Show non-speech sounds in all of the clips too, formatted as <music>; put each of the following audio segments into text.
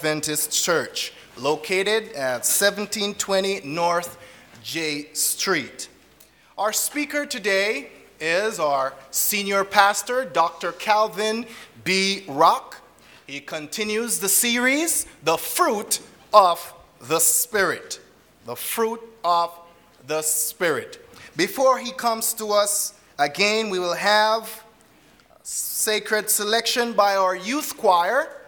Adventist Church, located at 1720 North J Street. Our speaker today is our senior pastor, Dr. Calvin B. Rock. He continues the series, The Fruit of the Spirit. The Fruit of the Spirit. Before he comes to us again, we will have sacred selection by our youth choir,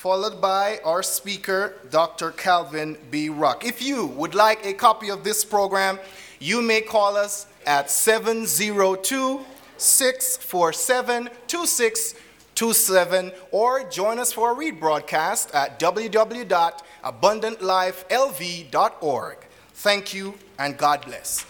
followed by our speaker, Dr. Calvin B. Rock. If you would like a copy of this program, you may call us at 702 647 2627 or join us for a read broadcast at www.abundantlifelv.org. Thank you and God bless.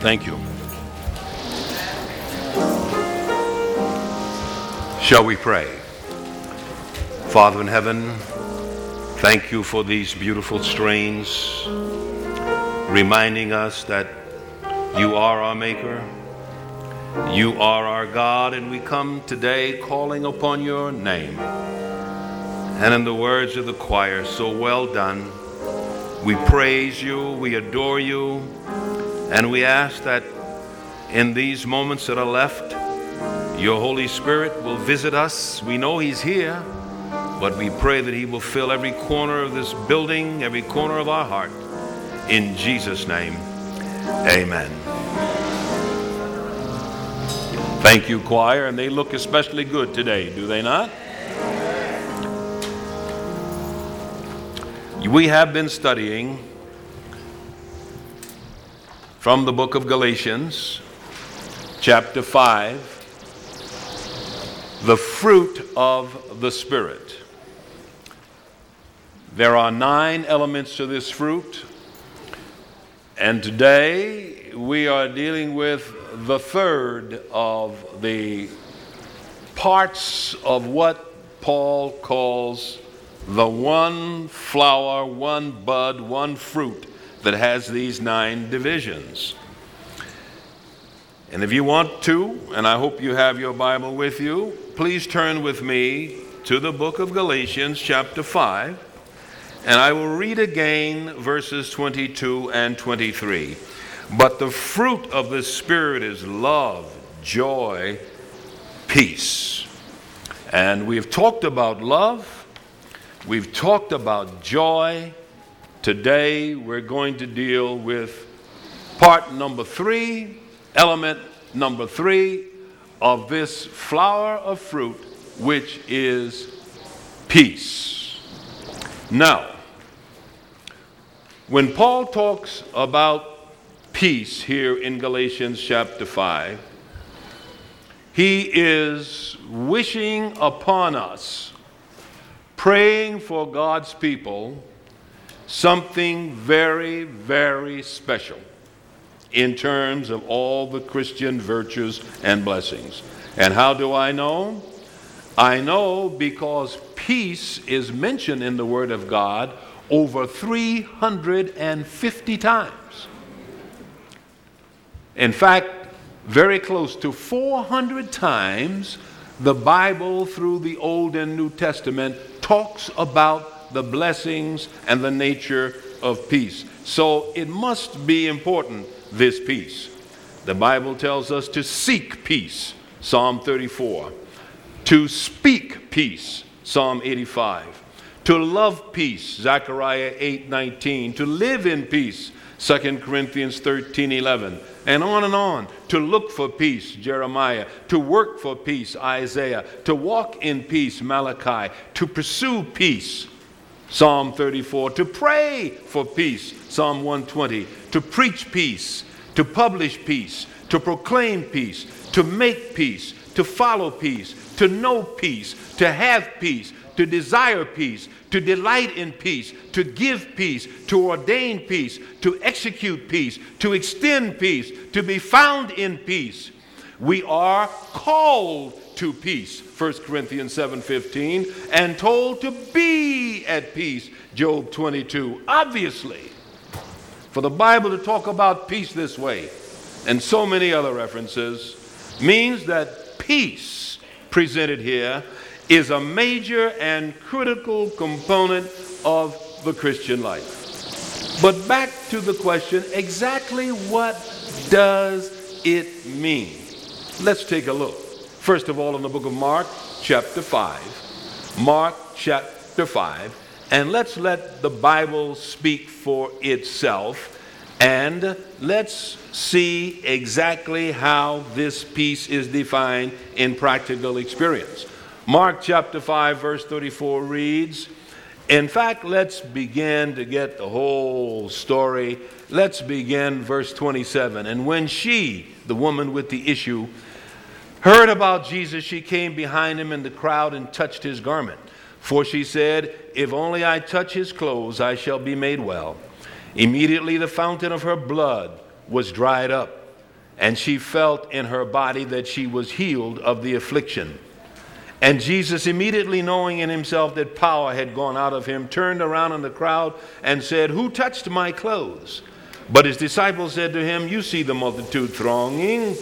Thank you. Shall we pray? Father in heaven, thank you for these beautiful strains, reminding us that you are our Maker, You are our God, and we come today calling upon your name. And in the words of the choir, so well done, we praise you, we adore you, and we ask that in these moments that are left, your Holy Spirit will visit us. We know He's here, but we pray that He will fill every corner of this building, every corner of our heart. In Jesus' name, amen. Thank you, choir, and they look especially good today, do they not? We have been studying from the book of Galatians, chapter 5, the fruit of the Spirit. There are nine elements to this fruit, and today we are dealing with the third of the parts of what Paul calls the one flower, one bud, one fruit that has these nine divisions. And if you want to, and I hope you have your Bible with you, please turn with me to the book of Galatians, chapter 5, and I will read again verses 22 and 23. But the fruit of the Spirit is love, joy, peace. And we've talked about love We've talked about joy. Today we're going to deal with part number three, element number three of this flower of fruit, which is peace. Now, when Paul talks about peace here in Galatians chapter 5, he is wishing upon us praying for God's people something very, very special in terms of all the Christian virtues and blessings. And how do I know? I know because peace is mentioned in the Word of God over 350 times. In fact, very close to 400 times, the Bible through the Old and New Testament talks about the blessings and the nature of peace. So it must be important, this peace. The Bible tells us to seek peace, Psalm 34, to speak peace, Psalm 85, to love peace, Zechariah 8:19, to live in peace, 2 Corinthians 13 11, and on and on. To look for peace, Jeremiah. To work for peace, Isaiah. To walk in peace, Malachi. To pursue peace, Psalm 34. To pray for peace, Psalm 120. To preach peace. To publish peace. To proclaim peace. To make peace. To follow peace. To know peace. To have peace. To desire peace to delight in peace, to give peace, to ordain peace, to execute peace, to extend peace, to be found in peace. We are called to peace, 1 Corinthians 7:15, and told to be at peace, Job 22. Obviously, for the Bible to talk about peace this way and so many other references means that peace presented here is a major and critical component of the Christian life. But back to the question exactly what does it mean? Let's take a look. First of all, in the book of Mark, chapter 5. Mark, chapter 5. And let's let the Bible speak for itself. And let's see exactly how this peace is defined in practical experience. Mark chapter 5, verse 34 reads, in fact, let's begin to get the whole story. Let's begin verse 27. And when she, the woman with the issue, heard about Jesus, she came behind him in the crowd and touched his garment. For she said, If only I touch his clothes, I shall be made well. Immediately the fountain of her blood was dried up, and she felt in her body that she was healed of the affliction. And Jesus, immediately knowing in himself that power had gone out of him, turned around in the crowd and said, Who touched my clothes? But his disciples said to him, You see the multitude thronging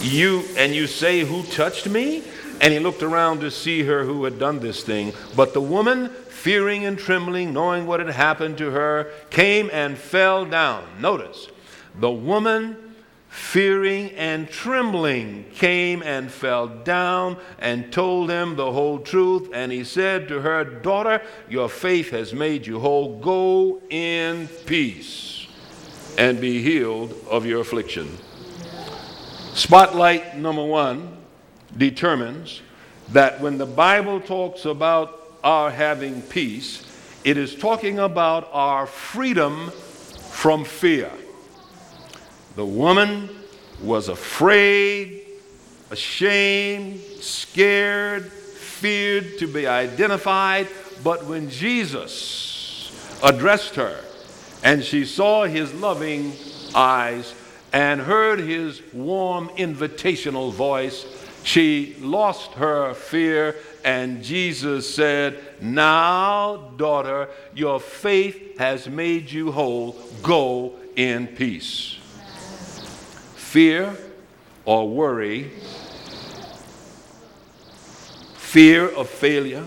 You and you say, Who touched me? And he looked around to see her who had done this thing. But the woman, fearing and trembling, knowing what had happened to her, came and fell down. Notice, the woman fearing and trembling, came and fell down and told him the whole truth. And he said to her, Daughter, your faith has made you whole. Go in peace and be healed of your affliction. Spotlight number one determines that when the Bible talks about our having peace, it is talking about our freedom from fear. The woman was afraid, ashamed, scared, feared to be identified. But when Jesus addressed her and she saw his loving eyes and heard his warm invitational voice, she lost her fear. And Jesus said, Now, daughter, your faith has made you whole. Go in peace. Fear or worry, fear of failure,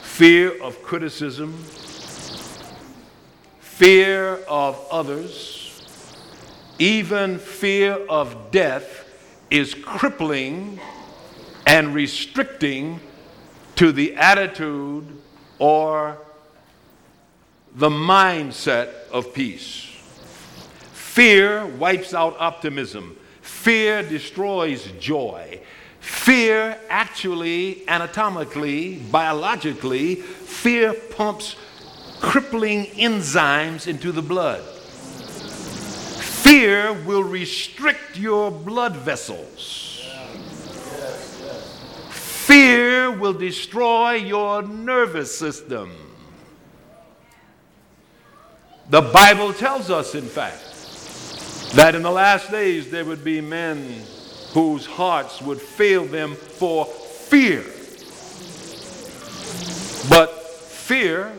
fear of criticism, fear of others, even fear of death is crippling and restricting to the attitude or the mindset of peace. Fear wipes out optimism. Fear destroys joy. Fear actually, anatomically, biologically, fear pumps crippling enzymes into the blood. Fear will restrict your blood vessels. Fear will destroy your nervous system. The Bible tells us, in fact, that in the last days there would be men whose hearts would fail them for fear. But fear,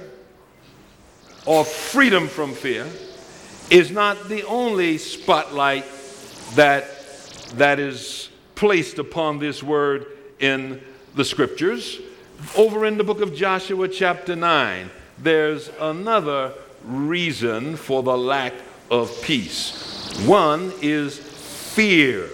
or freedom from fear, is not the only spotlight that, that is placed upon this word in the scriptures. Over in the book of Joshua, chapter 9, there's another reason for the lack of peace. One is fear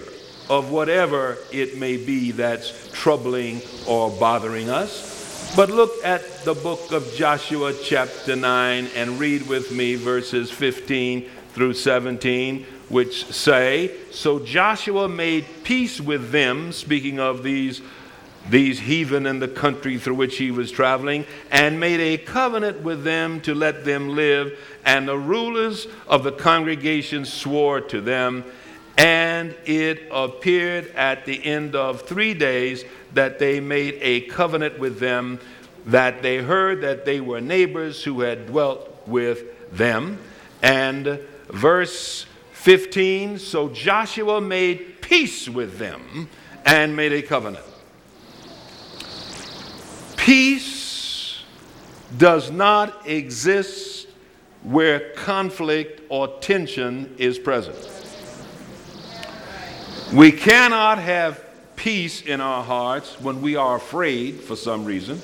of whatever it may be that's troubling or bothering us. But look at the book of Joshua, chapter 9, and read with me verses 15 through 17, which say So Joshua made peace with them, speaking of these these heathen in the country through which he was traveling, and made a covenant with them to let them live. And the rulers of the congregation swore to them. And it appeared at the end of three days that they made a covenant with them, that they heard that they were neighbors who had dwelt with them. And verse 15 so Joshua made peace with them and made a covenant. Peace does not exist where conflict or tension is present. We cannot have peace in our hearts when we are afraid for some reason.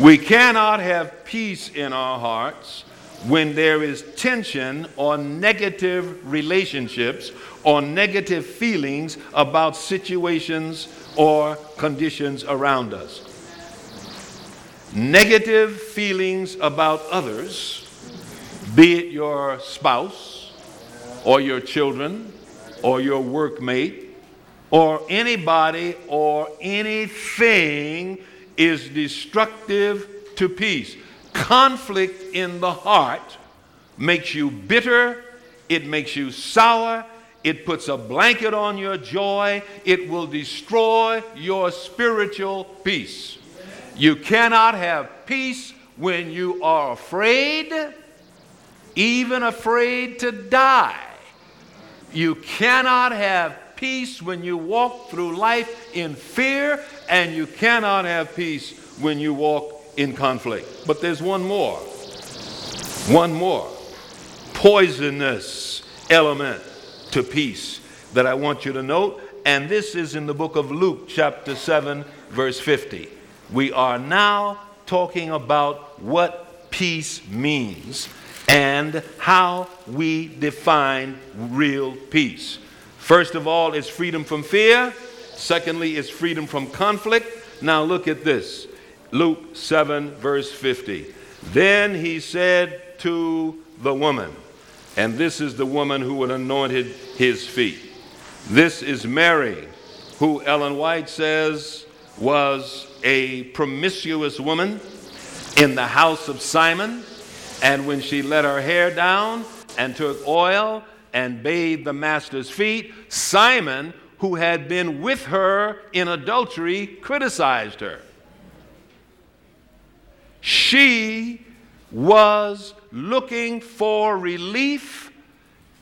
We cannot have peace in our hearts when there is tension or negative relationships or negative feelings about situations or conditions around us. Negative feelings about others, be it your spouse or your children or your workmate or anybody or anything, is destructive to peace. Conflict in the heart makes you bitter, it makes you sour, it puts a blanket on your joy. It will destroy your spiritual peace. You cannot have peace when you are afraid, even afraid to die. You cannot have peace when you walk through life in fear, and you cannot have peace when you walk in conflict. But there's one more. One more poisonous element to peace, that I want you to note, and this is in the book of Luke, chapter 7, verse 50. We are now talking about what peace means and how we define real peace. First of all, it's freedom from fear. Secondly, it's freedom from conflict. Now look at this Luke 7, verse 50. Then he said to the woman, and this is the woman who had anointed his feet. This is Mary, who Ellen White says was a promiscuous woman in the house of Simon. And when she let her hair down and took oil and bathed the master's feet, Simon, who had been with her in adultery, criticized her. She was looking for relief.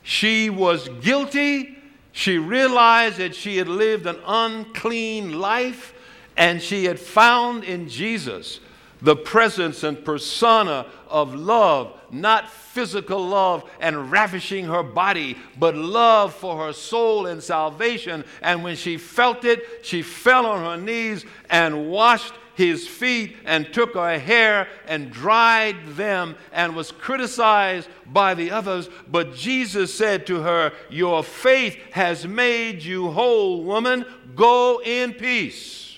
She was guilty. She realized that she had lived an unclean life, and she had found in Jesus the presence and persona of love, not physical love and ravishing her body, but love for her soul and salvation. And when she felt it, she fell on her knees and washed his feet and took her hair and dried them and was criticized by the others. But Jesus said to her, Your faith has made you whole, woman. Go in peace.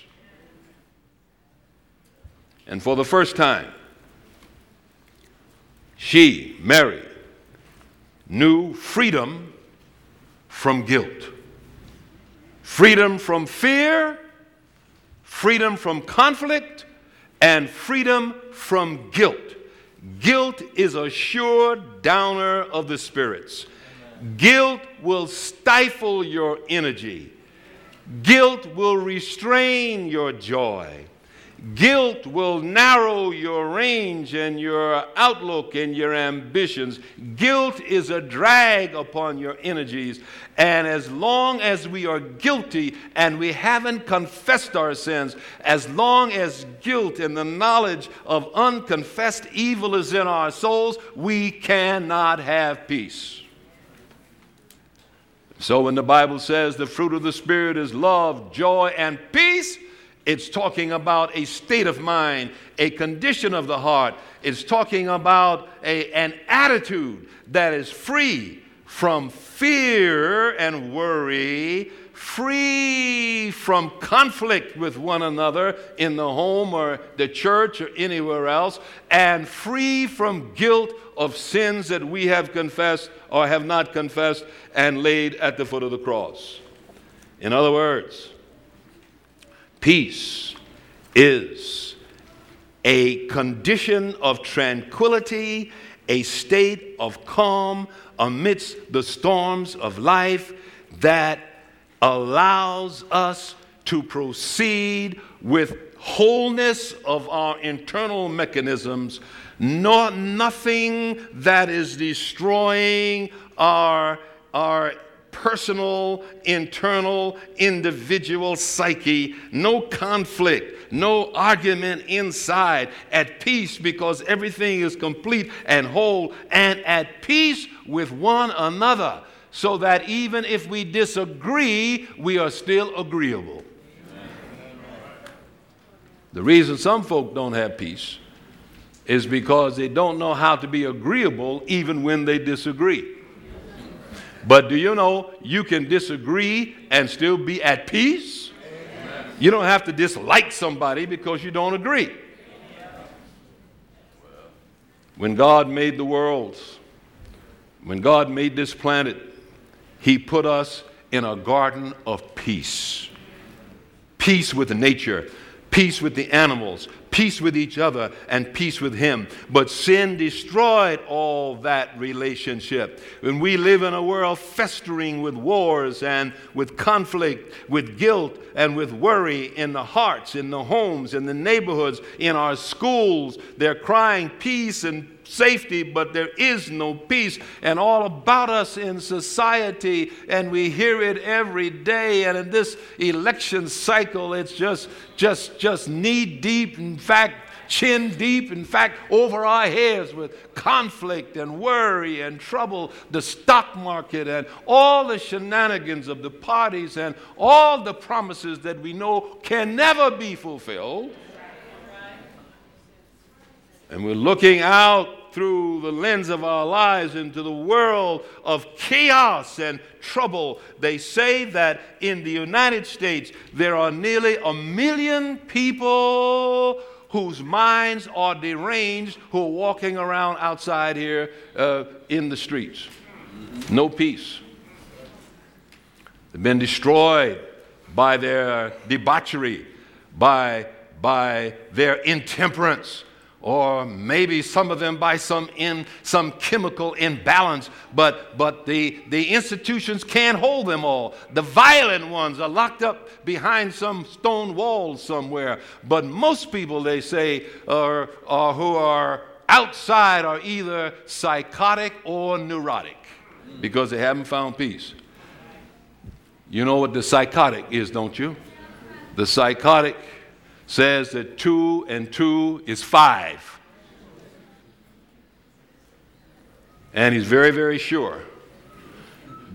And for the first time, she, Mary, knew freedom from guilt, freedom from fear, freedom from conflict, and freedom from guilt. Guilt is a sure downer of the spirits. Guilt will stifle your energy. Guilt will restrain your joy. Guilt will narrow your range and your outlook and your ambitions. Guilt is a drag upon your energies. And as long as we are guilty and we haven't confessed our sins, as long as guilt and the knowledge of unconfessed evil is in our souls, we cannot have peace. So when the Bible says the fruit of the Spirit is love, joy, and peace, it's talking about a state of mind, a condition of the heart. It's talking about a, an attitude that is free from fear and worry, free from conflict with one another in the home or the church or anywhere else, and free from guilt of sins that we have confessed or have not confessed and laid at the foot of the cross. In other words, Peace is a condition of tranquility, a state of calm amidst the storms of life that allows us to proceed with wholeness of our internal mechanisms, not nothing that is destroying our, our personal, internal, individual psyche, no conflict, no argument inside, at peace because everything is complete and whole, and at peace with one another, so that even if we disagree, we are still agreeable. The reason some folk don't have peace is because they don't know how to be agreeable even when they disagree. But do you know you can disagree and still be at peace? Amen. You don't have to dislike somebody because you don't agree. When God made the worlds, when God made this planet, He put us in a garden of peace. Peace with nature, peace with the animals, peace with each other, and peace with Him. But sin destroyed all that relationship. And we live in a world festering with wars and with conflict, with guilt and with worry in the hearts, in the homes, in the neighborhoods, in our schools. They're crying peace and safety, but there is no peace. And all about us in society, and we hear it every day. And in this election cycle, it's just, just, just knee deep. In fact, chin deep, in fact, over our heads with conflict and worry and trouble, the stock market and all the shenanigans of the parties and all the promises that we know can never be fulfilled. And we're looking out through the lens of our lives into the world of chaos and trouble. They say that in the United States there are nearly a million people whose minds are deranged who are walking around outside here uh, in the streets. No peace. They've been destroyed by their debauchery, by, by their intemperance, or maybe some of them by some, in, some chemical imbalance, but, but the, the institutions can't hold them all. The violent ones are locked up behind some stone walls somewhere. But most people, they say, are, are who are outside are either psychotic or neurotic because they haven't found peace. You know what the psychotic is, don't you? The psychotic says that two and two is five. And he's very, very sure.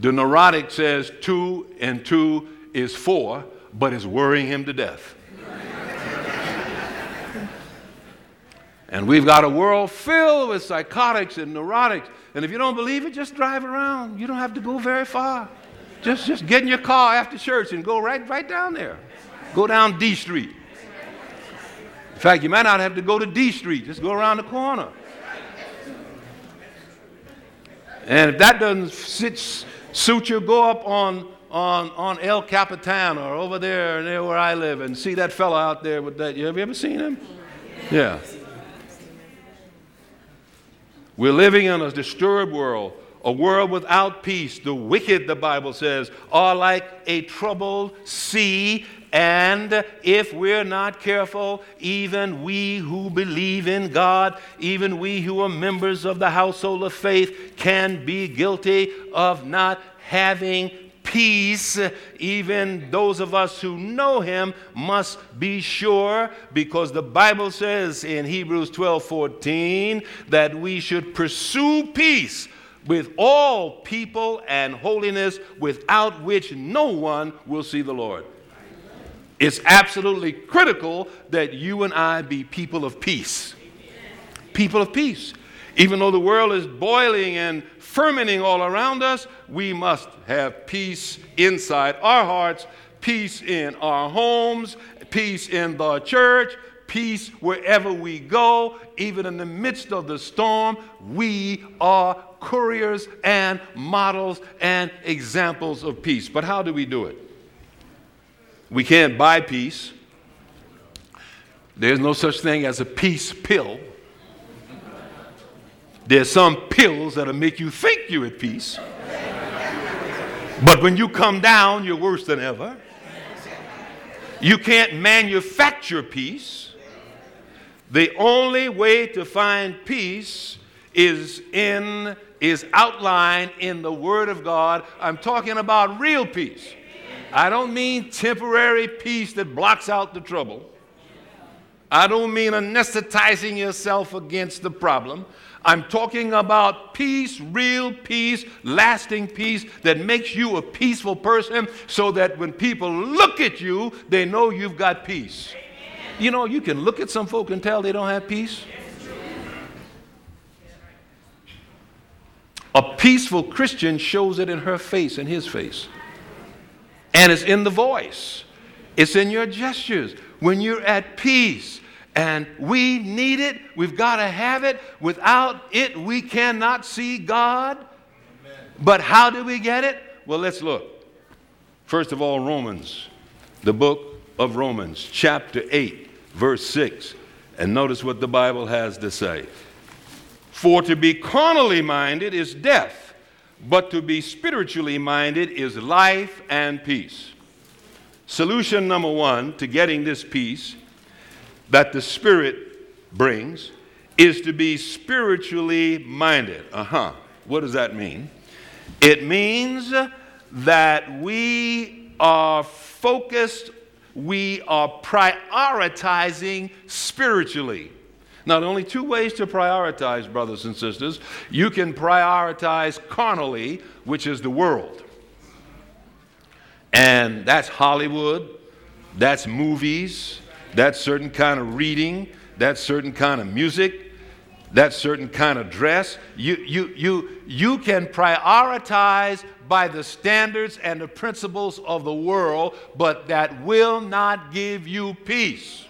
The neurotic says two and two is four, but it's worrying him to death. <laughs> and we've got a world filled with psychotics and neurotics. And if you don't believe it, just drive around. You don't have to go very far. Just, just get in your car after church and go right, right down there. Go down D Street. In fact, you might not have to go to D Street, just go around the corner. And if that doesn't sit, suit you, go up on, on, on El Capitan or over there near where I live and see that fellow out there with that. Have you ever seen him? Yeah. We're living in a disturbed world, a world without peace. The wicked, the Bible says, are like a troubled sea and if we're not careful, even we who believe in God, even we who are members of the household of faith, can be guilty of not having peace. Even those of us who know Him must be sure, because the Bible says in Hebrews 12 14 that we should pursue peace with all people and holiness, without which no one will see the Lord. It's absolutely critical that you and I be people of peace. People of peace. Even though the world is boiling and fermenting all around us, we must have peace inside our hearts, peace in our homes, peace in the church, peace wherever we go, even in the midst of the storm. We are couriers and models and examples of peace. But how do we do it? We can't buy peace. There's no such thing as a peace pill. There's some pills that'll make you think you're at peace. But when you come down, you're worse than ever. You can't manufacture peace. The only way to find peace is in is outlined in the word of God. I'm talking about real peace. I don't mean temporary peace that blocks out the trouble. I don't mean anesthetizing yourself against the problem. I'm talking about peace, real peace, lasting peace that makes you a peaceful person so that when people look at you, they know you've got peace. You know, you can look at some folk and tell they don't have peace. A peaceful Christian shows it in her face and his face. And it's in the voice, it's in your gestures. When you're at peace, and we need it, we've got to have it. Without it, we cannot see God. Amen. But how do we get it? Well, let's look. First of all, Romans, the book of Romans, chapter 8, verse 6. And notice what the Bible has to say. For to be carnally minded is death but to be spiritually minded is life and peace. Solution number one to getting this peace that the Spirit brings is to be spiritually minded. Uh huh. What does that mean? It means that we are focused, we are prioritizing spiritually. Are only two ways to prioritize, brothers and sisters. You can prioritize carnally, which is the world. And that's Hollywood, that's movies, that's certain kind of reading, that's certain kind of music, that's certain kind of dress. You, you, you, you can prioritize by the standards and the principles of the world, but that will not give you peace.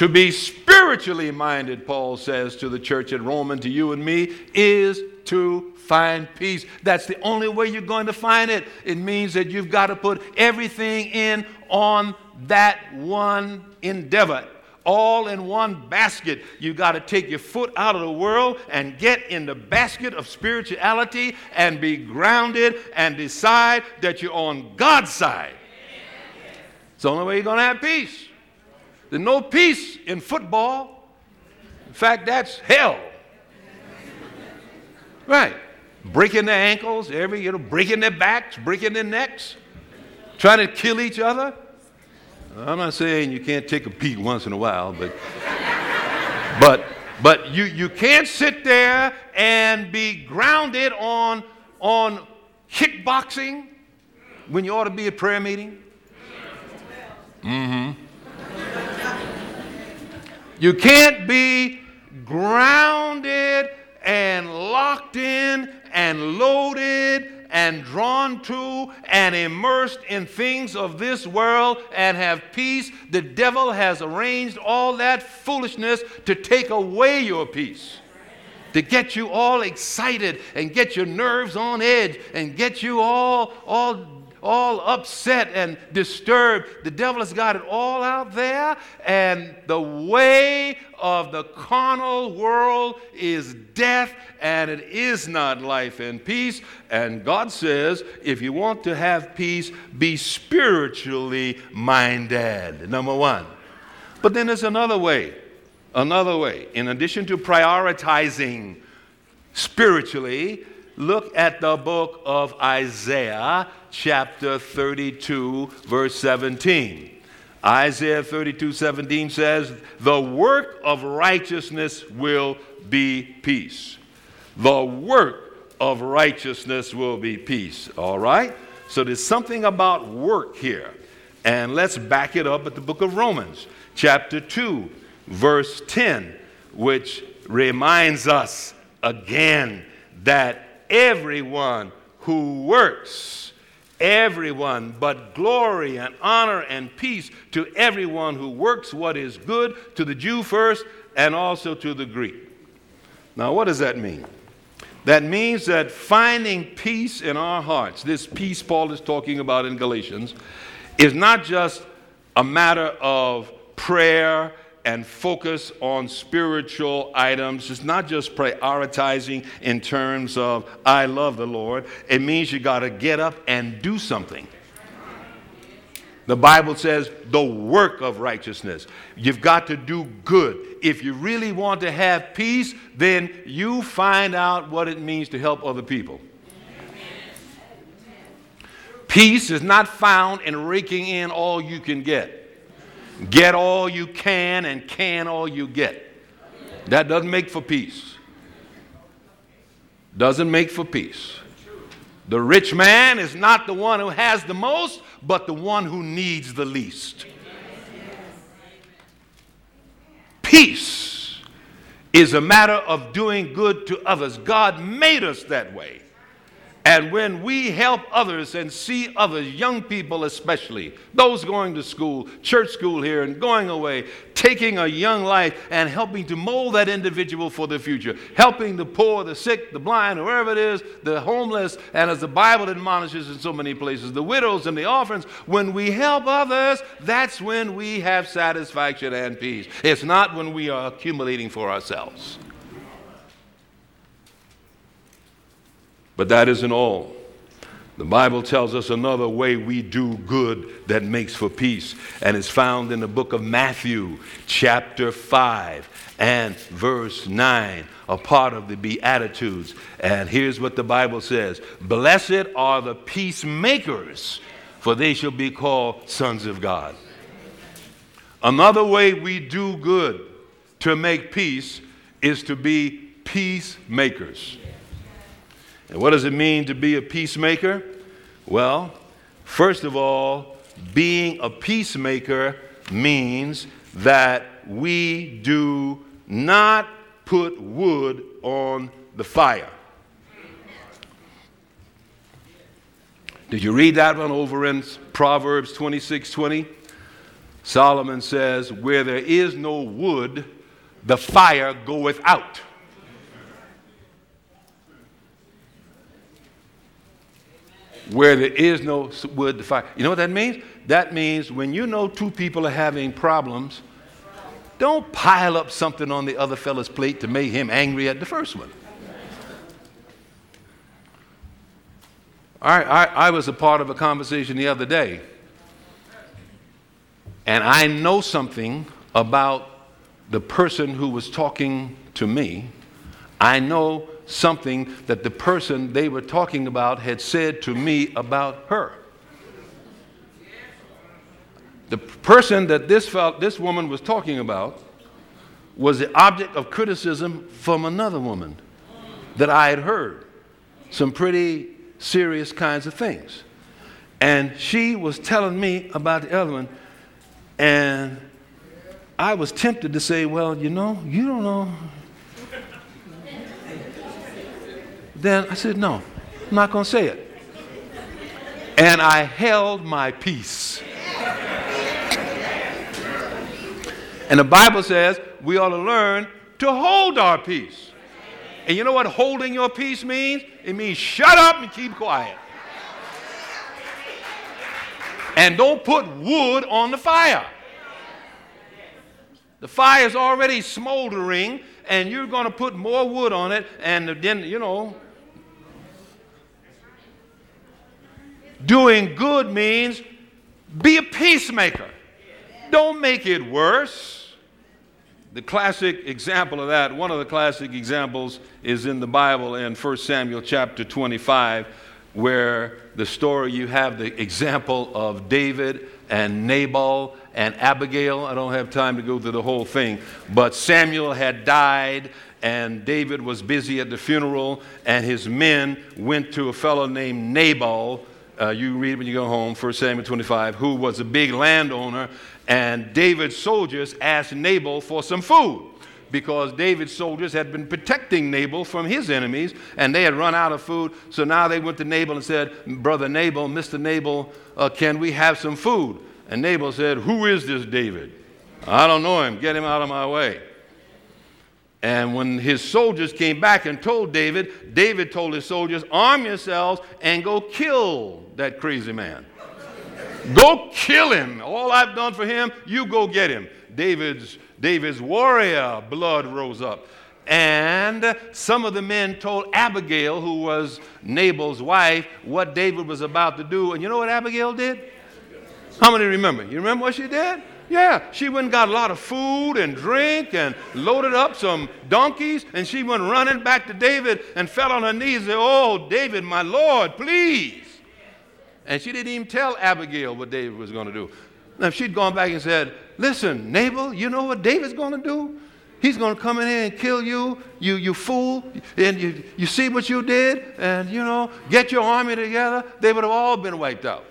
To be spiritually minded, Paul says to the church at Rome and to you and me, is to find peace. That's the only way you're going to find it. It means that you've got to put everything in on that one endeavor. All in one basket. You've got to take your foot out of the world and get in the basket of spirituality and be grounded and decide that you're on God's side. It's the only way you're going to have peace. There's no peace in football. In fact, that's hell. Right. Breaking their ankles, every, you know, breaking their backs, breaking their necks, trying to kill each other. I'm not saying you can't take a peek once in a while, but but but you, you can't sit there and be grounded on on kickboxing when you ought to be at prayer meeting. Mm-hmm. You can't be grounded and locked in and loaded and drawn to and immersed in things of this world and have peace. The devil has arranged all that foolishness to take away your peace. To get you all excited and get your nerves on edge and get you all, all all upset and disturbed. The devil has got it all out there, and the way of the carnal world is death, and it is not life and peace. And God says, if you want to have peace, be spiritually minded. Number one. But then there's another way. Another way. In addition to prioritizing spiritually, look at the book of Isaiah, chapter 32, verse 17. Isaiah 32, 17 says, The work of righteousness will be peace. The work of righteousness will be peace. All right? So there's something about work here. And let's back it up at the book of Romans, chapter 2, verse 10, which reminds us again that everyone who works, everyone, but glory and honor and peace to everyone who works what is good, to the Jew first, and also to the Greek. Now, what does that mean? That means that finding peace in our hearts, this peace Paul is talking about in Galatians, is not just a matter of prayer and focus on spiritual items. It's not just prioritizing in terms of, I love the Lord. It means you got to get up and do something. The Bible says the work of righteousness. You've got to do good. If you really want to have peace, then you find out what it means to help other people. Peace is not found in raking in all you can get. Get all you can and can all you get. That doesn't make for peace. Doesn't make for peace. The rich man is not the one who has the most, but the one who needs the least. Peace is a matter of doing good to others. God made us that way. And when we help others and see others, young people especially, those going to school, church school here, and going away, taking a young life and helping to mold that individual for the future, helping the poor, the sick, the blind, whoever it is, the homeless, and as the Bible admonishes in so many places, the widows and the orphans, when we help others, that's when we have satisfaction and peace. It's not when we are accumulating for ourselves. But that isn't all. The Bible tells us another way we do good that makes for peace, and is found in the book of Matthew, chapter 5 and verse 9, a part of the Beatitudes. And here's what the Bible says Blessed are the peacemakers, for they shall be called sons of God. Another way we do good to make peace is to be peacemakers. And what does it mean to be a peacemaker? Well, first of all, being a peacemaker means that we do not put wood on the fire. Did you read that one over in Proverbs 26 20? Solomon says, Where there is no wood, the fire goeth out. Where there is no wood to fire. You know what that means? That means when you know two people are having problems, don't pile up something on the other fellow's plate to make him angry at the first one. I, I, I was a part of a conversation the other day, and I know something about the person who was talking to me. I know something that the person they were talking about had said to me about her. The person that this, felt, this woman was talking about was the object of criticism from another woman that I had heard some pretty serious kinds of things. And she was telling me about the other one, and I was tempted to say, Well, you know, you don't know Then I said, No, I'm not going to say it. And I held my peace. And the Bible says we ought to learn to hold our peace. And you know what holding your peace means? It means shut up and keep quiet. And don't put wood on the fire. The fire is already smoldering, and you're going to put more wood on it, and then, you know, Doing good means be a peacemaker. Don't make it worse. The classic example of that, one of the classic examples, is in the Bible in 1 Samuel chapter 25, where the story you have the example of David and Nabal and Abigail. I don't have time to go through the whole thing, but Samuel had died and David was busy at the funeral, and his men went to a fellow named Nabal uh, you read when you go home, 1 Samuel 25, who was a big landowner, and David's soldiers asked Nabal for some food because David's soldiers had been protecting Nabal from his enemies and they had run out of food. So now they went to Nabal and said, Brother Nabal, Mr. Nabal, uh, can we have some food? And Nabal said, Who is this David? I don't know him. Get him out of my way. And when his soldiers came back and told David, David told his soldiers, Arm yourselves and go kill that crazy man. go kill him. All I've done for him, you go get him. David's, David's warrior blood rose up. And some of the men told Abigail, who was Nabal's wife, what David was about to do. And you know what Abigail did? How many remember? You remember what she did? Yeah, she went and got a lot of food and drink and loaded up some donkeys, and she went running back to David and fell on her knees and said, Oh, David, my Lord, please. And she didn't even tell Abigail what David was going to do. Now, if she'd gone back and said, Listen, Nabal, you know what David's going to do? He's going to come in here and kill you, you, you fool, and you, you see what you did, and you know, get your army together, they would have all been wiped out.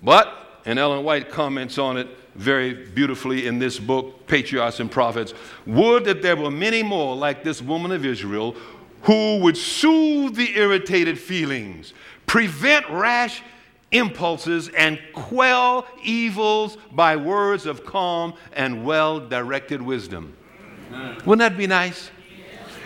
But and Ellen White comments on it very beautifully in this book, Patriarchs and Prophets. Would that there were many more like this woman of Israel who would soothe the irritated feelings, prevent rash impulses, and quell evils by words of calm and well directed wisdom. Wouldn't that be nice?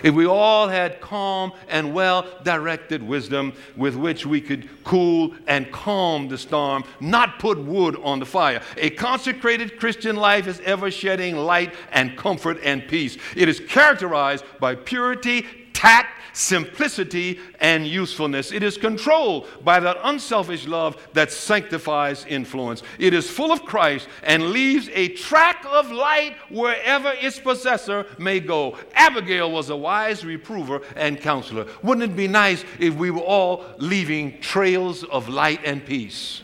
If we all had calm and well directed wisdom with which we could cool and calm the storm, not put wood on the fire. A consecrated Christian life is ever shedding light and comfort and peace. It is characterized by purity, tact, simplicity, and usefulness. It is controlled by that unselfish love that sanctifies influence. It is full of Christ and leaves a track of light wherever its possessor may go. Abigail was a wise reprover and counselor. Wouldn't it be nice if we were all leaving trails of light and peace?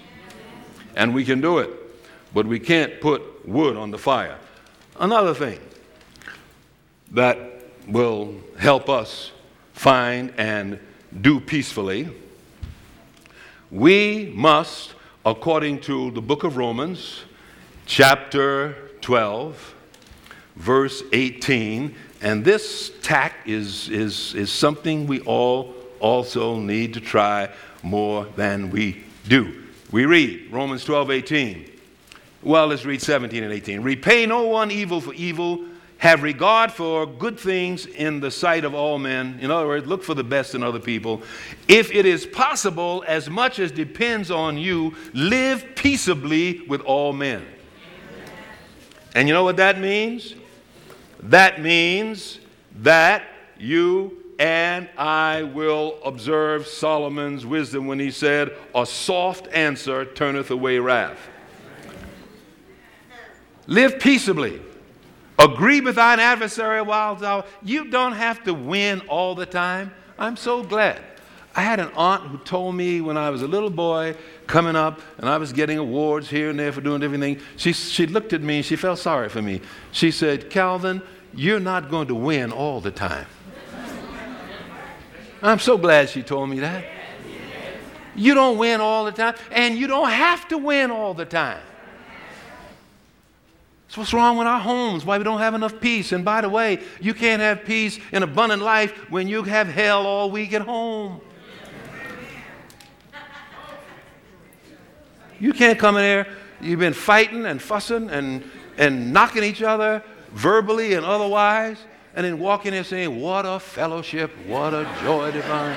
And we can do it, but we can't put wood on the fire. Another thing that will help us find and do peacefully, we must, according to the book of Romans, chapter 12, verse 18, and this tack is, is, is something we all also need to try more than we do. We read Romans 12, 18. Well, let's read 17 and 18. Repay no one evil for evil have regard for good things in the sight of all men. In other words, look for the best in other people. If it is possible, as much as depends on you, live peaceably with all men. And you know what that means? That means that you and I will observe Solomon's wisdom when he said, A soft answer turneth away wrath. Live peaceably. Agree with thine adversary while thou. You don't have to win all the time. I'm so glad. I had an aunt who told me when I was a little boy coming up and I was getting awards here and there for doing everything. She, she looked at me and she felt sorry for me. She said, Calvin, you're not going to win all the time. <laughs> I'm so glad she told me that. You don't win all the time, and you don't have to win all the time. So what's wrong with our homes? Why we don't have enough peace? And by the way, you can't have peace in abundant life when you have hell all week at home. You can't come in here. You've been fighting and fussing and, and knocking each other verbally and otherwise, and then walk in there saying, What a fellowship, what a joy divine.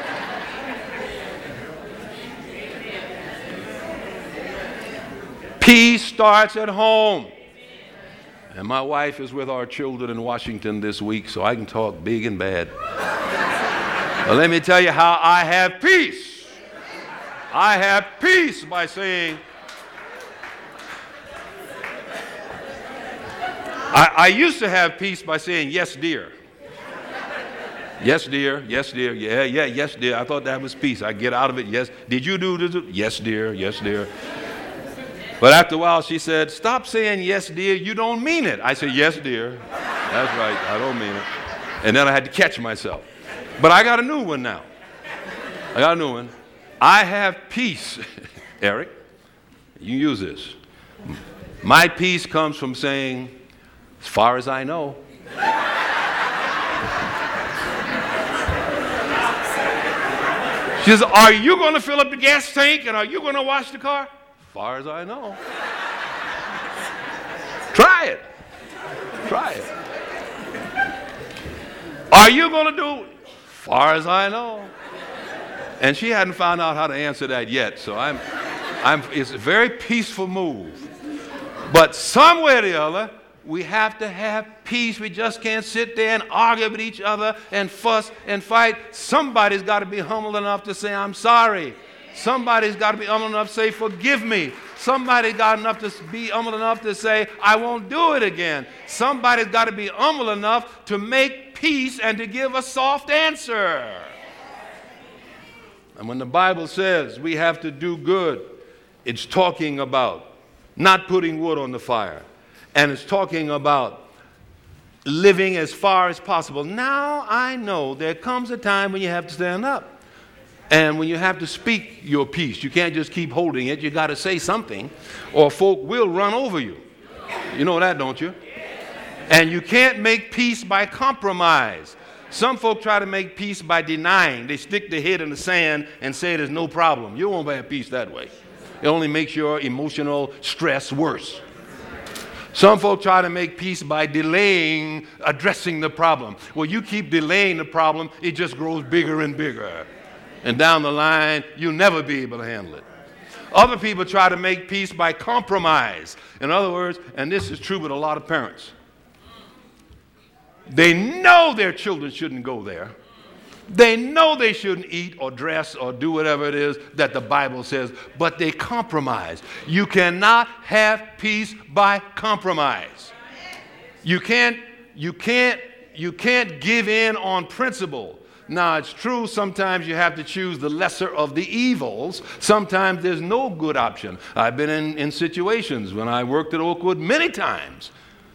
Peace starts at home. And my wife is with our children in Washington this week, so I can talk big and bad. but let me tell you how I have peace. I have peace by saying, I, I used to have peace by saying, yes, dear. Yes, dear. Yes, dear. Yeah, yeah, yes, dear. I thought that was peace. I get out of it. Yes. Did you do this? Yes, dear. Yes, dear. But after a while, she said, Stop saying yes, dear. You don't mean it. I said, Yes, dear. That's right. I don't mean it. And then I had to catch myself. But I got a new one now. I got a new one. I have peace, <laughs> Eric. You use this. My peace comes from saying, as far as I know. <laughs> She says, Are you going to fill up the gas tank and are you going to wash the car? Far as I know. Try it. Try it. Are you going to do? Far as I know. And she hadn't found out how to answer that yet, so I'm, I'm, it's a very peaceful move. But somewhere or the other, we have to have peace. We just can't sit there and argue with each other and fuss and fight. Somebody's got to be humble enough to say, I'm sorry. Somebody's got to be humble enough to say, Forgive me. Somebody's got enough to be humble enough to say, I won't do it again. Somebody's got to be humble enough to make peace and to give a soft answer. And when the Bible says we have to do good, it's talking about not putting wood on the fire. And it's talking about living as far as possible. Now I know there comes a time when you have to stand up. And when you have to speak your piece, you can't just keep holding it. You got to say something, or folk will run over you. You know that, don't you? And you can't make peace by compromise. Some folk try to make peace by denying. They stick their head in the sand and say there's no problem. You won't have peace that way. It only makes your emotional stress worse. Some folk try to make peace by delaying addressing the problem. Well, you keep delaying the problem, it just grows bigger and bigger and down the line, you'll never be able to handle it. Other people try to make peace by compromise. In other words, and this is true with a lot of parents, they know their children shouldn't go there, They know they shouldn't eat or dress or do whatever it is that the Bible says, but they compromise. You cannot have peace by compromise. You can't, you can't, you can't give in on principle. Now, it's true, sometimes you have to choose the lesser of the evils. Sometimes there's no good option. I've been in, in situations when I worked at Oakwood many times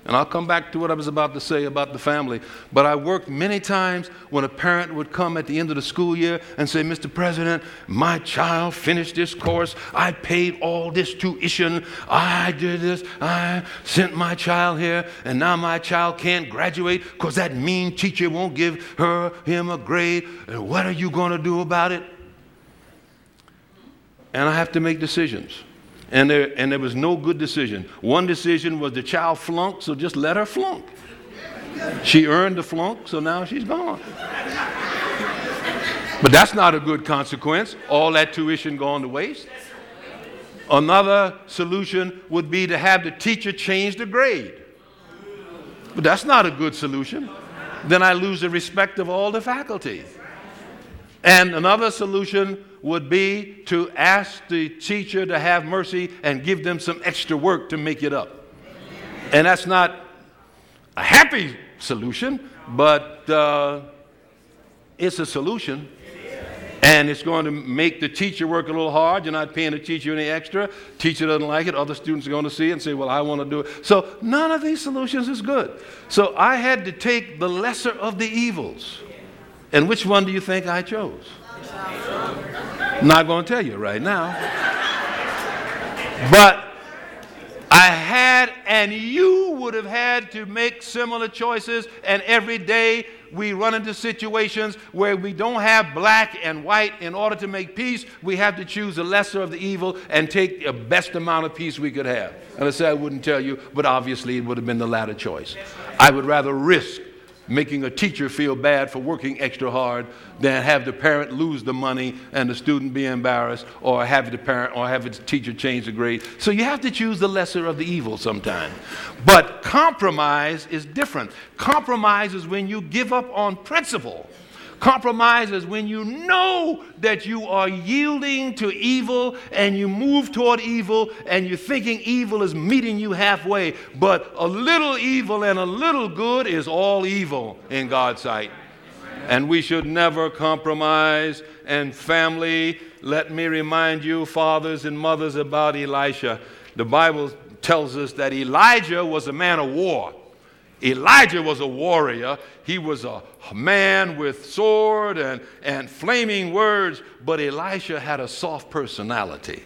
and I'll come back to what I was about to say about the family. But I worked many times when a parent would come at the end of the school year and say, Mr. President, my child finished this course. I paid all this tuition. I did this. I sent my child here. And now my child can't graduate because that mean teacher won't give her, him a grade. And what are you going to do about it? And I have to make decisions. And there, and there was no good decision. One decision was the child flunked, so just let her flunk. She earned the flunk, so now she's gone. But that's not a good consequence. All that tuition gone to waste. Another solution would be to have the teacher change the grade. But that's not a good solution. Then I lose the respect of all the faculty. And another solution would be to ask the teacher to have mercy and give them some extra work to make it up. And that's not a happy solution, but uh, it's a solution. And it's going to make the teacher work a little hard. You're not paying the teacher any extra. Teacher doesn't like it. Other students are going to see it and say, Well, I want to do it. So none of these solutions is good. So I had to take the lesser of the evils. And which one do you think I chose? Not going to tell you right now. But I had, and you would have had to make similar choices. And every day we run into situations where we don't have black and white. In order to make peace, we have to choose the lesser of the evil and take the best amount of peace we could have. And I said I wouldn't tell you, but obviously it would have been the latter choice. I would rather risk making a teacher feel bad for working extra hard than have the parent lose the money and the student be embarrassed or have the parent or have the teacher change the grade. So you have to choose the lesser of the evil sometimes. But compromise is different. Compromise is when you give up on principle Compromise is when you know that you are yielding to evil and you move toward evil and you're thinking evil is meeting you halfway. But a little evil and a little good is all evil in God's sight. And we should never compromise. And family, let me remind you, fathers and mothers, about Elisha. The Bible tells us that Elijah was a man of war. Elijah was a warrior. He was a man with sword and, and flaming words, but Elisha had a soft personality.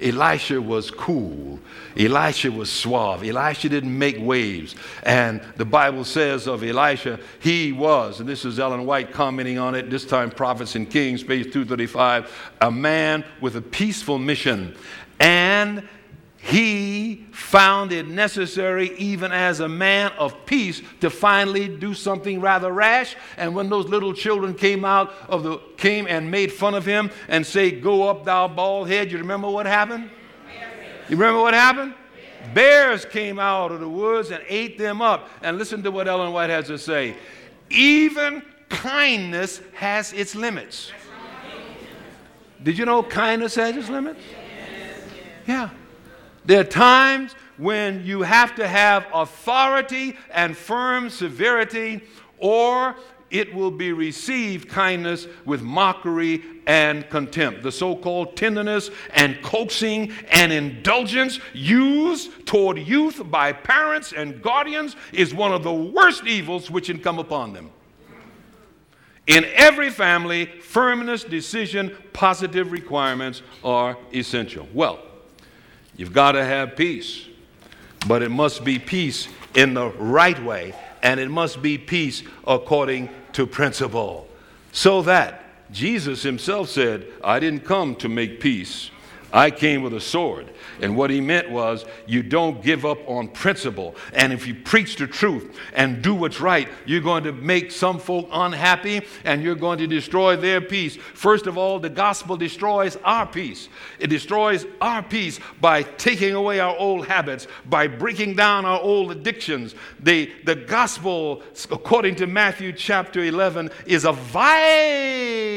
Elisha was cool. Elisha was suave. Elisha didn't make waves. And the Bible says of Elisha, he was, and this is Ellen White commenting on it, this time Prophets and Kings, page 235, a man with a peaceful mission. And he found it necessary, even as a man of peace, to finally do something rather rash. And when those little children came out of the came and made fun of him and say, "Go up, thou bald head," you remember what happened? You remember what happened? Bears came out of the woods and ate them up. And listen to what Ellen White has to say. Even kindness has its limits. Did you know kindness has its limits? Yeah. There are times when you have to have authority and firm severity, or it will be received kindness with mockery and contempt. The so called tenderness and coaxing and indulgence used toward youth by parents and guardians is one of the worst evils which can come upon them. In every family, firmness, decision, positive requirements are essential. Well, You've got to have peace, but it must be peace in the right way, and it must be peace according to principle. So that Jesus himself said, I didn't come to make peace, I came with a sword. And what he meant was, you don't give up on principle. And if you preach the truth and do what's right, you're going to make some folk unhappy and you're going to destroy their peace. First of all, the gospel destroys our peace. It destroys our peace by taking away our old habits, by breaking down our old addictions. The, the gospel, according to Matthew chapter 11, is a violent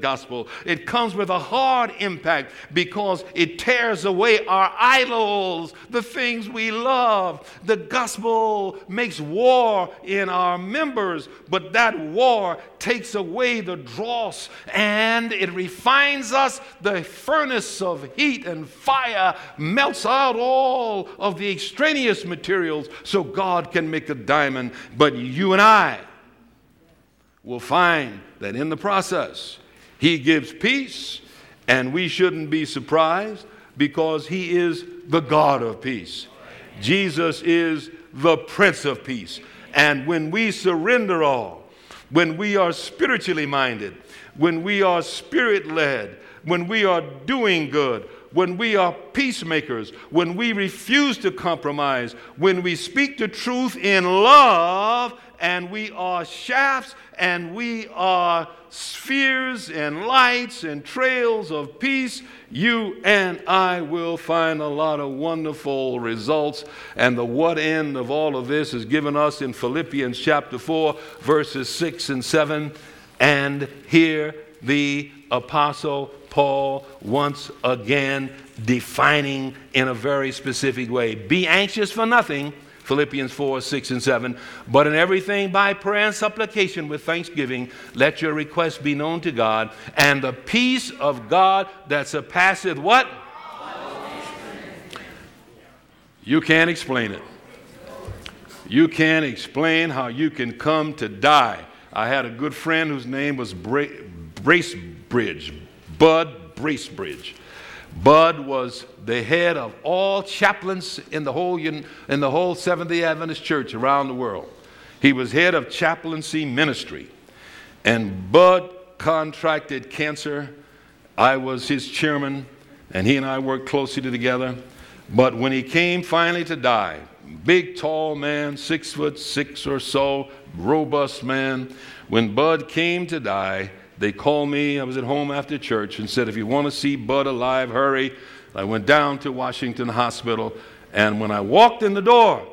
gospel. It comes with a hard impact because it tears away our idols, the things we love. The gospel makes war in our members, but that war takes away the dross and it refines us. The furnace of heat and fire melts out all of the extraneous materials so God can make a diamond. But you and I will find that in the process, He gives peace and we shouldn't be surprised because he is the God of peace. Jesus is the Prince of Peace. And when we surrender all, when we are spiritually minded, when we are spirit led, when we are doing good, when we are peacemakers, when we refuse to compromise, when we speak the truth in love, and we are shafts and we are spheres and lights and trails of peace, you and I will find a lot of wonderful results. And the what end of all of this is given us in Philippians chapter 4, verses 6 and 7. And here the apostle Paul once again defining in a very specific way be anxious for nothing Philippians 4, 6, and 7. But in everything by prayer and supplication with thanksgiving, let your requests be known to God, and the peace of God that surpasseth what? You can't explain it. You can't explain how you can come to die. I had a good friend whose name was Bra- Bracebridge, Bud Bracebridge. Bud was the head of all chaplains in the whole, in the whole Seventh day Adventist church around the world. He was head of chaplaincy ministry. And Bud contracted cancer. I was his chairman, and he and I worked closely together. But when he came finally to die, big, tall man, six foot six or so, robust man, when Bud came to die, they called me. I was at home after church and said, If you want to see Bud alive, hurry. I went down to Washington Hospital, and when I walked in the door,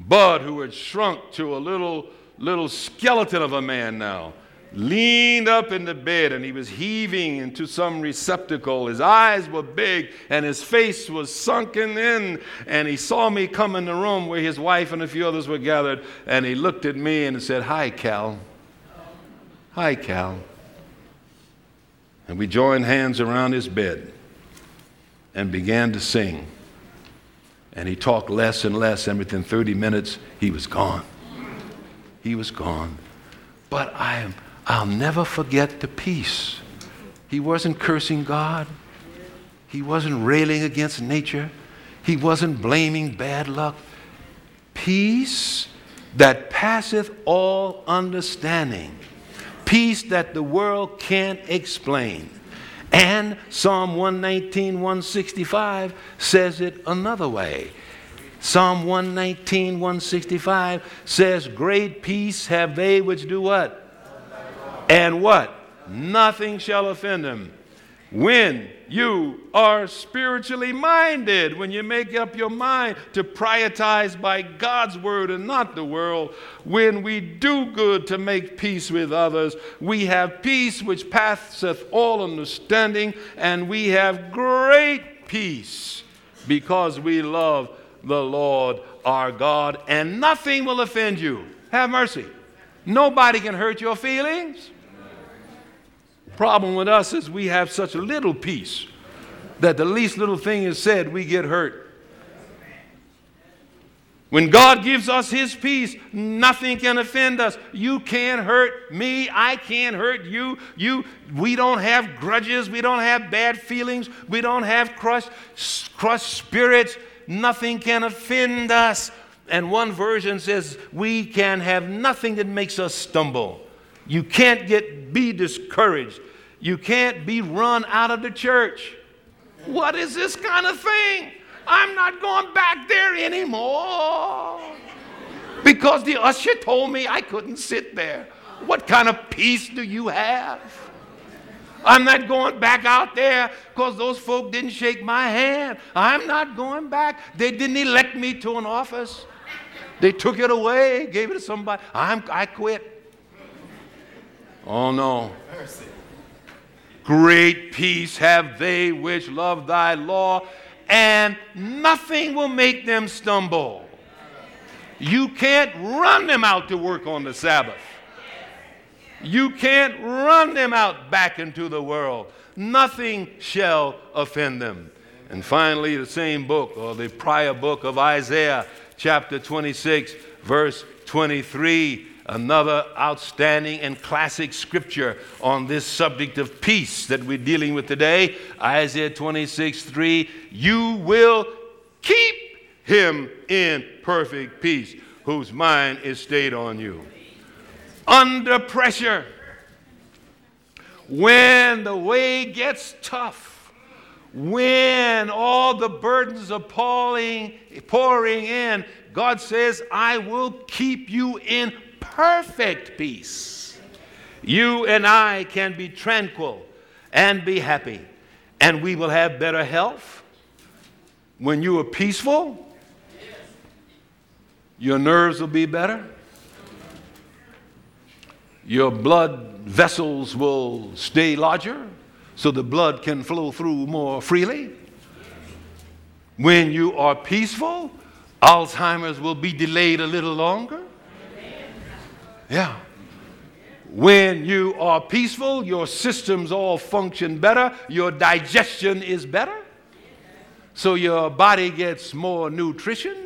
Bud, who had shrunk to a little, little skeleton of a man now, leaned up in the bed and he was heaving into some receptacle. His eyes were big and his face was sunken in. And he saw me come in the room where his wife and a few others were gathered. And he looked at me and said, Hi, Cal. Hi, Cal. And we joined hands around his bed and began to sing. And he talked less and less, and within 30 minutes, he was gone. He was gone. But I am, I'll never forget the peace. He wasn't cursing God, he wasn't railing against nature, he wasn't blaming bad luck. Peace that passeth all understanding peace that the world can't explain. And Psalm 119, 165 says it another way. Psalm 119, 165 says, Great peace have they which do what? And what? Nothing shall offend them when you are spiritually minded, when you make up your mind to prioritize by God's word and not the world, when we do good to make peace with others, we have peace which passeth all understanding, and we have great peace because we love the Lord our God, and nothing will offend you. Have mercy. Nobody can hurt your feelings. Problem with us is we have such a little peace that the least little thing is said, we get hurt. When God gives us His peace, nothing can offend us. You can't hurt me. I can't hurt you. You, we don't have grudges. We don't have bad feelings. We don't have crushed, crushed spirits. Nothing can offend us. And one version says we can have nothing that makes us stumble. You can't get be discouraged. You can't be run out of the church. What is this kind of thing? I'm not going back there anymore. Because the usher told me I couldn't sit there. What kind of peace do you have? I'm not going back out there because those folk didn't shake my hand. I'm not going back. They didn't elect me to an office. They took it away, gave it to somebody. I'm, I quit. Oh no. Great peace have they which love thy law, and nothing will make them stumble. You can't run them out to work on the Sabbath. You can't run them out back into the world. Nothing shall offend them. And finally, the same book, or the prior book of Isaiah, chapter 26, verse 23, another outstanding and classic scripture on this subject of peace that we're dealing with today. Isaiah 26, 3, you will keep him in perfect peace, whose mind is stayed on you under pressure, when the way gets tough, when all the burdens are pouring, pouring in, God says, I will keep you in perfect peace. You and I can be tranquil and be happy, and we will have better health. When you are peaceful, your nerves will be better your blood vessels will stay larger so the blood can flow through more freely. When you are peaceful, Alzheimer's will be delayed a little longer. Yeah. When you are peaceful, your systems all function better, your digestion is better, so your body gets more nutrition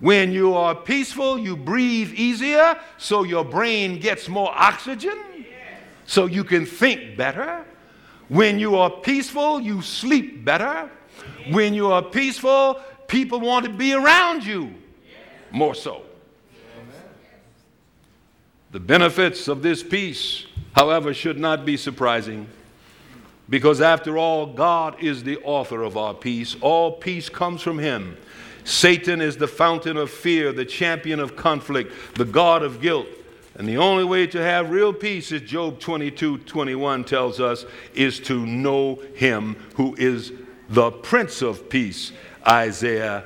when you are peaceful, you breathe easier, so your brain gets more oxygen, so you can think better. When you are peaceful, you sleep better. When you are peaceful, people want to be around you more so. The benefits of this peace, however, should not be surprising. Because after all, God is the author of our peace. All peace comes from Him. Satan is the fountain of fear, the champion of conflict, the God of guilt. And the only way to have real peace, as Job 22 21 tells us, is to know him who is the Prince of Peace, Isaiah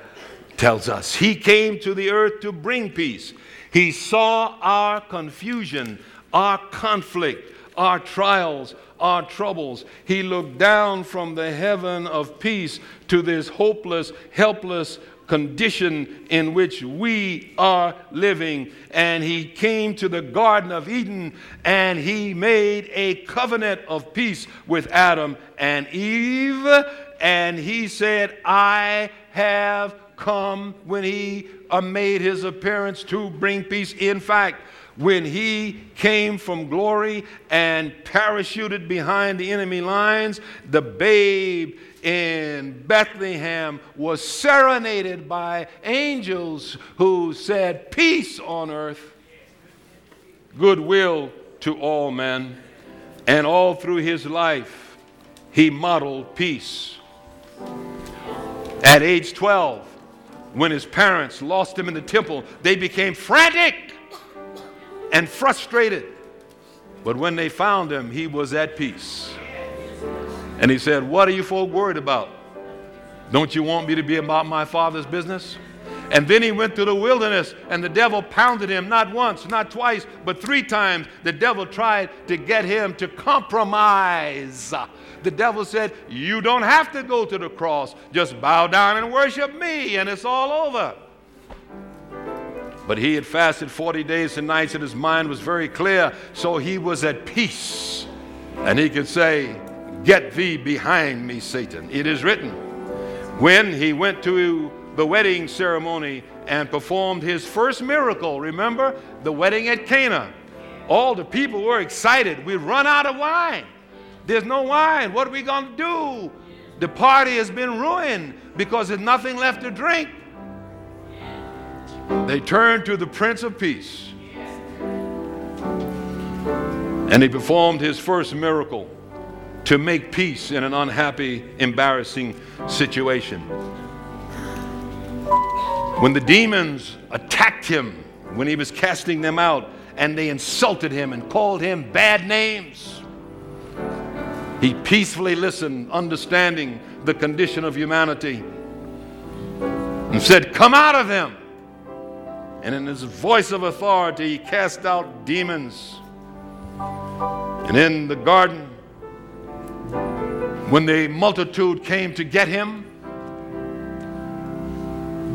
tells us. He came to the earth to bring peace. He saw our confusion, our conflict, our trials, our troubles. He looked down from the heaven of peace to this hopeless, helpless condition in which we are living. And he came to the Garden of Eden and he made a covenant of peace with Adam and Eve. And he said, I have come when he uh, made his appearance to bring peace. In fact, when he came from glory and parachuted behind the enemy lines, the babe in Bethlehem was serenaded by angels who said, Peace on earth, goodwill to all men. And all through his life, he modeled peace. At age 12, when his parents lost him in the temple, they became frantic and frustrated. But when they found him, he was at peace. And he said, What are you folk worried about? Don't you want me to be about my father's business? And then he went to the wilderness, and the devil pounded him not once, not twice, but three times. The devil tried to get him to compromise. The devil said, You don't have to go to the cross, just bow down and worship me, and it's all over. But he had fasted 40 days and nights, and his mind was very clear, so he was at peace. And he could say, Get thee behind me, Satan. It is written. When he went to the wedding ceremony and performed his first miracle, remember the wedding at Cana? All the people were excited. We run out of wine. There's no wine. What are we going to do? The party has been ruined because there's nothing left to drink. They turned to the Prince of Peace. And he performed his first miracle. to make peace in an unhappy, embarrassing situation. When the demons attacked him, when he was casting them out, and they insulted him and called him bad names, he peacefully listened, understanding the condition of humanity, and said, Come out of them. And in his voice of authority, he cast out demons. And in the garden, when the multitude came to get him,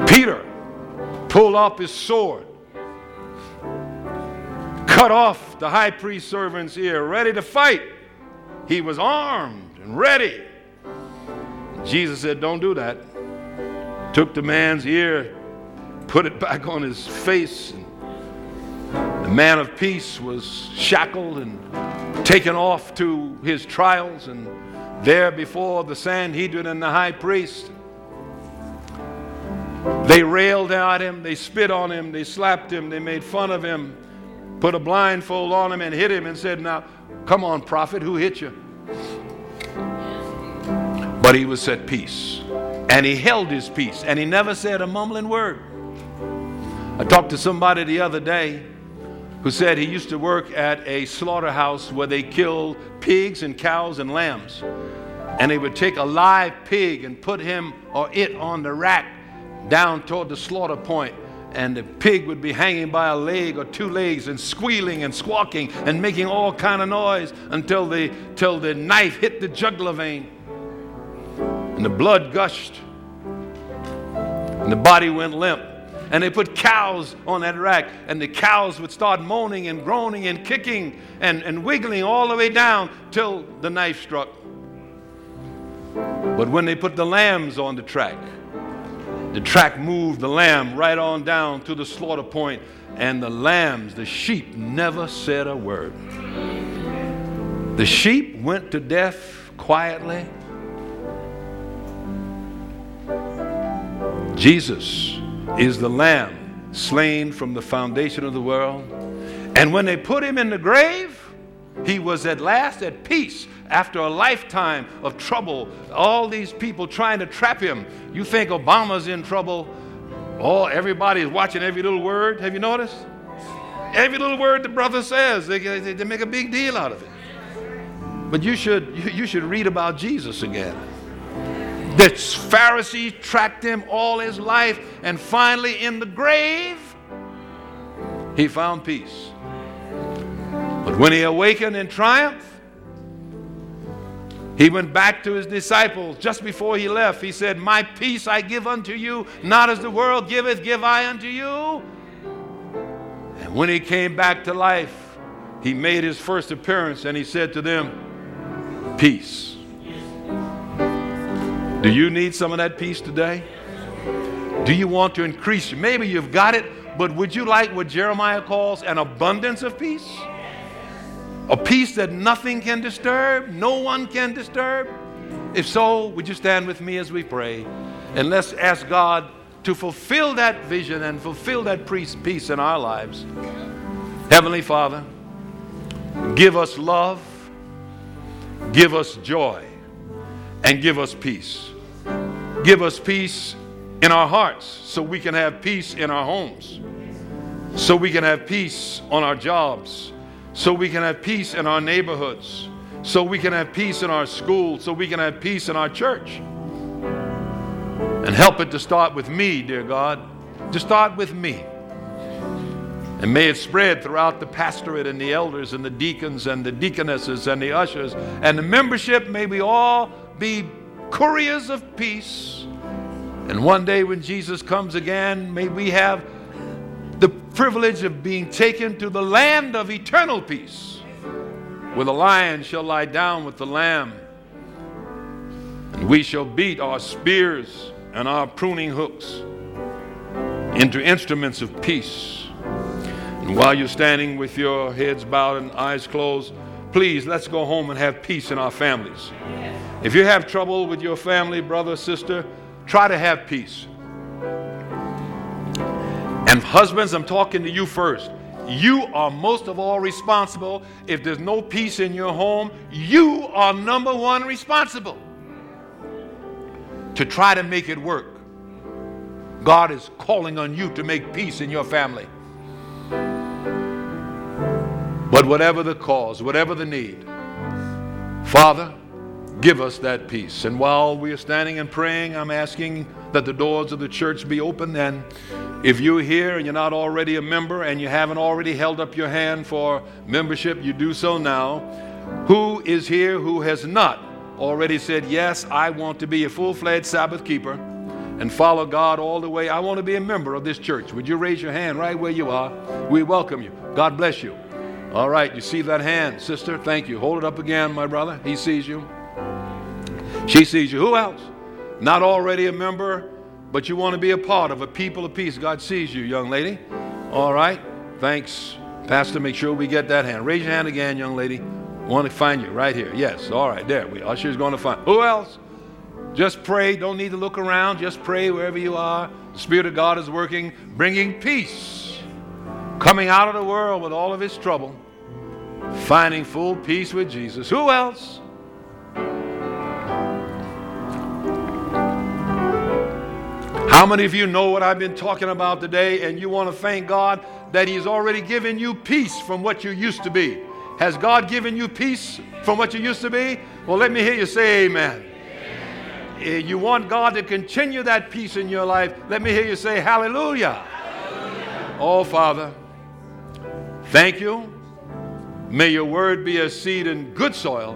Peter pulled off his sword, cut off the high priest servant's ear, ready to fight. He was armed and ready. Jesus said, Don't do that. Took the man's ear, put it back on his face. and The man of peace was shackled and taken off to his trials, and there before the Sanhedrin and the high priest, they railed at him, they spit on him, they slapped him, they made fun of him, put a blindfold on him and hit him and said, Now, come on, prophet, who hit you? But he was at peace. And he held his peace. And he never said a mumbling word. I talked to somebody the other day who said he used to work at a slaughterhouse where they killed pigs and cows and lambs. And they would take a live pig and put him or it on the rack down toward the slaughter point and the pig would be hanging by a leg or two legs and squealing and squawking and making all kind of noise until the, till the knife hit the jugular vein. And the blood gushed. And the body went limp. And they put cows on that rack. And the cows would start moaning and groaning and kicking and, and wiggling all the way down till the knife struck. But when they put the lambs on the track the track moved the lamb right on down to the slaughter point, and the lambs, the sheep, never said a word. The sheep went to death quietly. Jesus is the lamb slain from the foundation of the world. And when they put him in the grave, he was at last at peace after a lifetime of trouble. All these people trying to trap him. You think Obama's in trouble? Oh, everybody's watching every little word. Have you noticed? Every little word the brother says, they, they, they make a big deal out of it. But you should, <laughs> you, should read about Jesus again. The Pharisees tracked him all his life, and finally, in the grave, he found peace. But when he awakened in triumph, he went back to his disciples just before he left. He said, My peace I give unto you, not as the world giveth, give I unto you. And when he came back to life, he made his first appearance and he said to them, Peace. Do you need some of that peace today? Do you want to increase? Maybe you've got it, but would you like what Jeremiah calls an abundance of peace? A peace that nothing can disturb, no one can disturb. If so, would you stand with me as we pray? And let's ask God to fulfill that vision and fulfill that peace in our lives. Heavenly Father, give us love, give us joy, and give us peace. Give us peace in our hearts so we can have peace in our homes, so we can have peace on our jobs, so we can have peace in our neighborhoods, so we can have peace in our schools, so we can have peace in our church. And help it to start with me, dear God, to start with me. And may it spread throughout the pastorate and the elders and the deacons and the deaconesses and the ushers and the membership. May we all be couriers of peace. And one day when Jesus comes again, may we have the privilege of being taken to the land of eternal peace, where the lion shall lie down with the lamb, and we shall beat our spears and our pruning hooks into instruments of peace. And while you're standing with your heads bowed and eyes closed, please let's go home and have peace in our families. If you have trouble with your family, brother, sister, try to have peace. And husbands, I'm talking to you first. you are most of all responsible. If there's no peace in your home, you are number one responsible to try to make it work. God is calling on you to make peace in your family. But whatever the cause, whatever the need, Father, give us that peace. And while we are standing and praying, I'm asking that the doors of the church be open. And if you're here and you're not already a member and you haven't already held up your hand for membership, you do so now. Who is here who has not already said, Yes, I want to be a full fledged Sabbath keeper and follow God all the way? I want to be a member of this church. Would you raise your hand right where you are? We welcome you. God bless you. All right, you see that hand, sister? Thank you. Hold it up again, my brother. He sees you. She sees you. Who else? Not already a member, but you want to be a part of a people of peace. God sees you, young lady. All right. Thanks, Pastor. Make sure we get that hand. Raise your hand again, young lady. Want to find you right here. Yes. All right. There we. Usher's going to find. Who else? Just pray. Don't need to look around. Just pray wherever you are. The Spirit of God is working, bringing peace coming out of the world with all of its trouble, finding full peace with Jesus. Who else? How many of you know what I've been talking about today and you want to thank God that He's already given you peace from what you used to be? Has God given you peace from what you used to be? Well, let me hear you say amen. amen. You want God to continue that peace in your life? Let me hear you say hallelujah. hallelujah. Oh, Father. Thank you. May your word be a seed in good soil.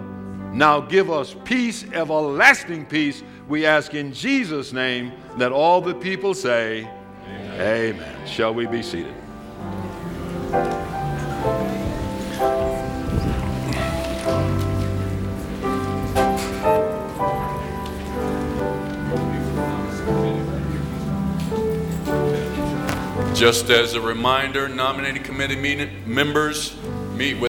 Now give us peace, everlasting peace. We ask in Jesus' name that all the people say, Amen. Amen. Shall we be seated? Just as a reminder, nominating committee meeting members meet with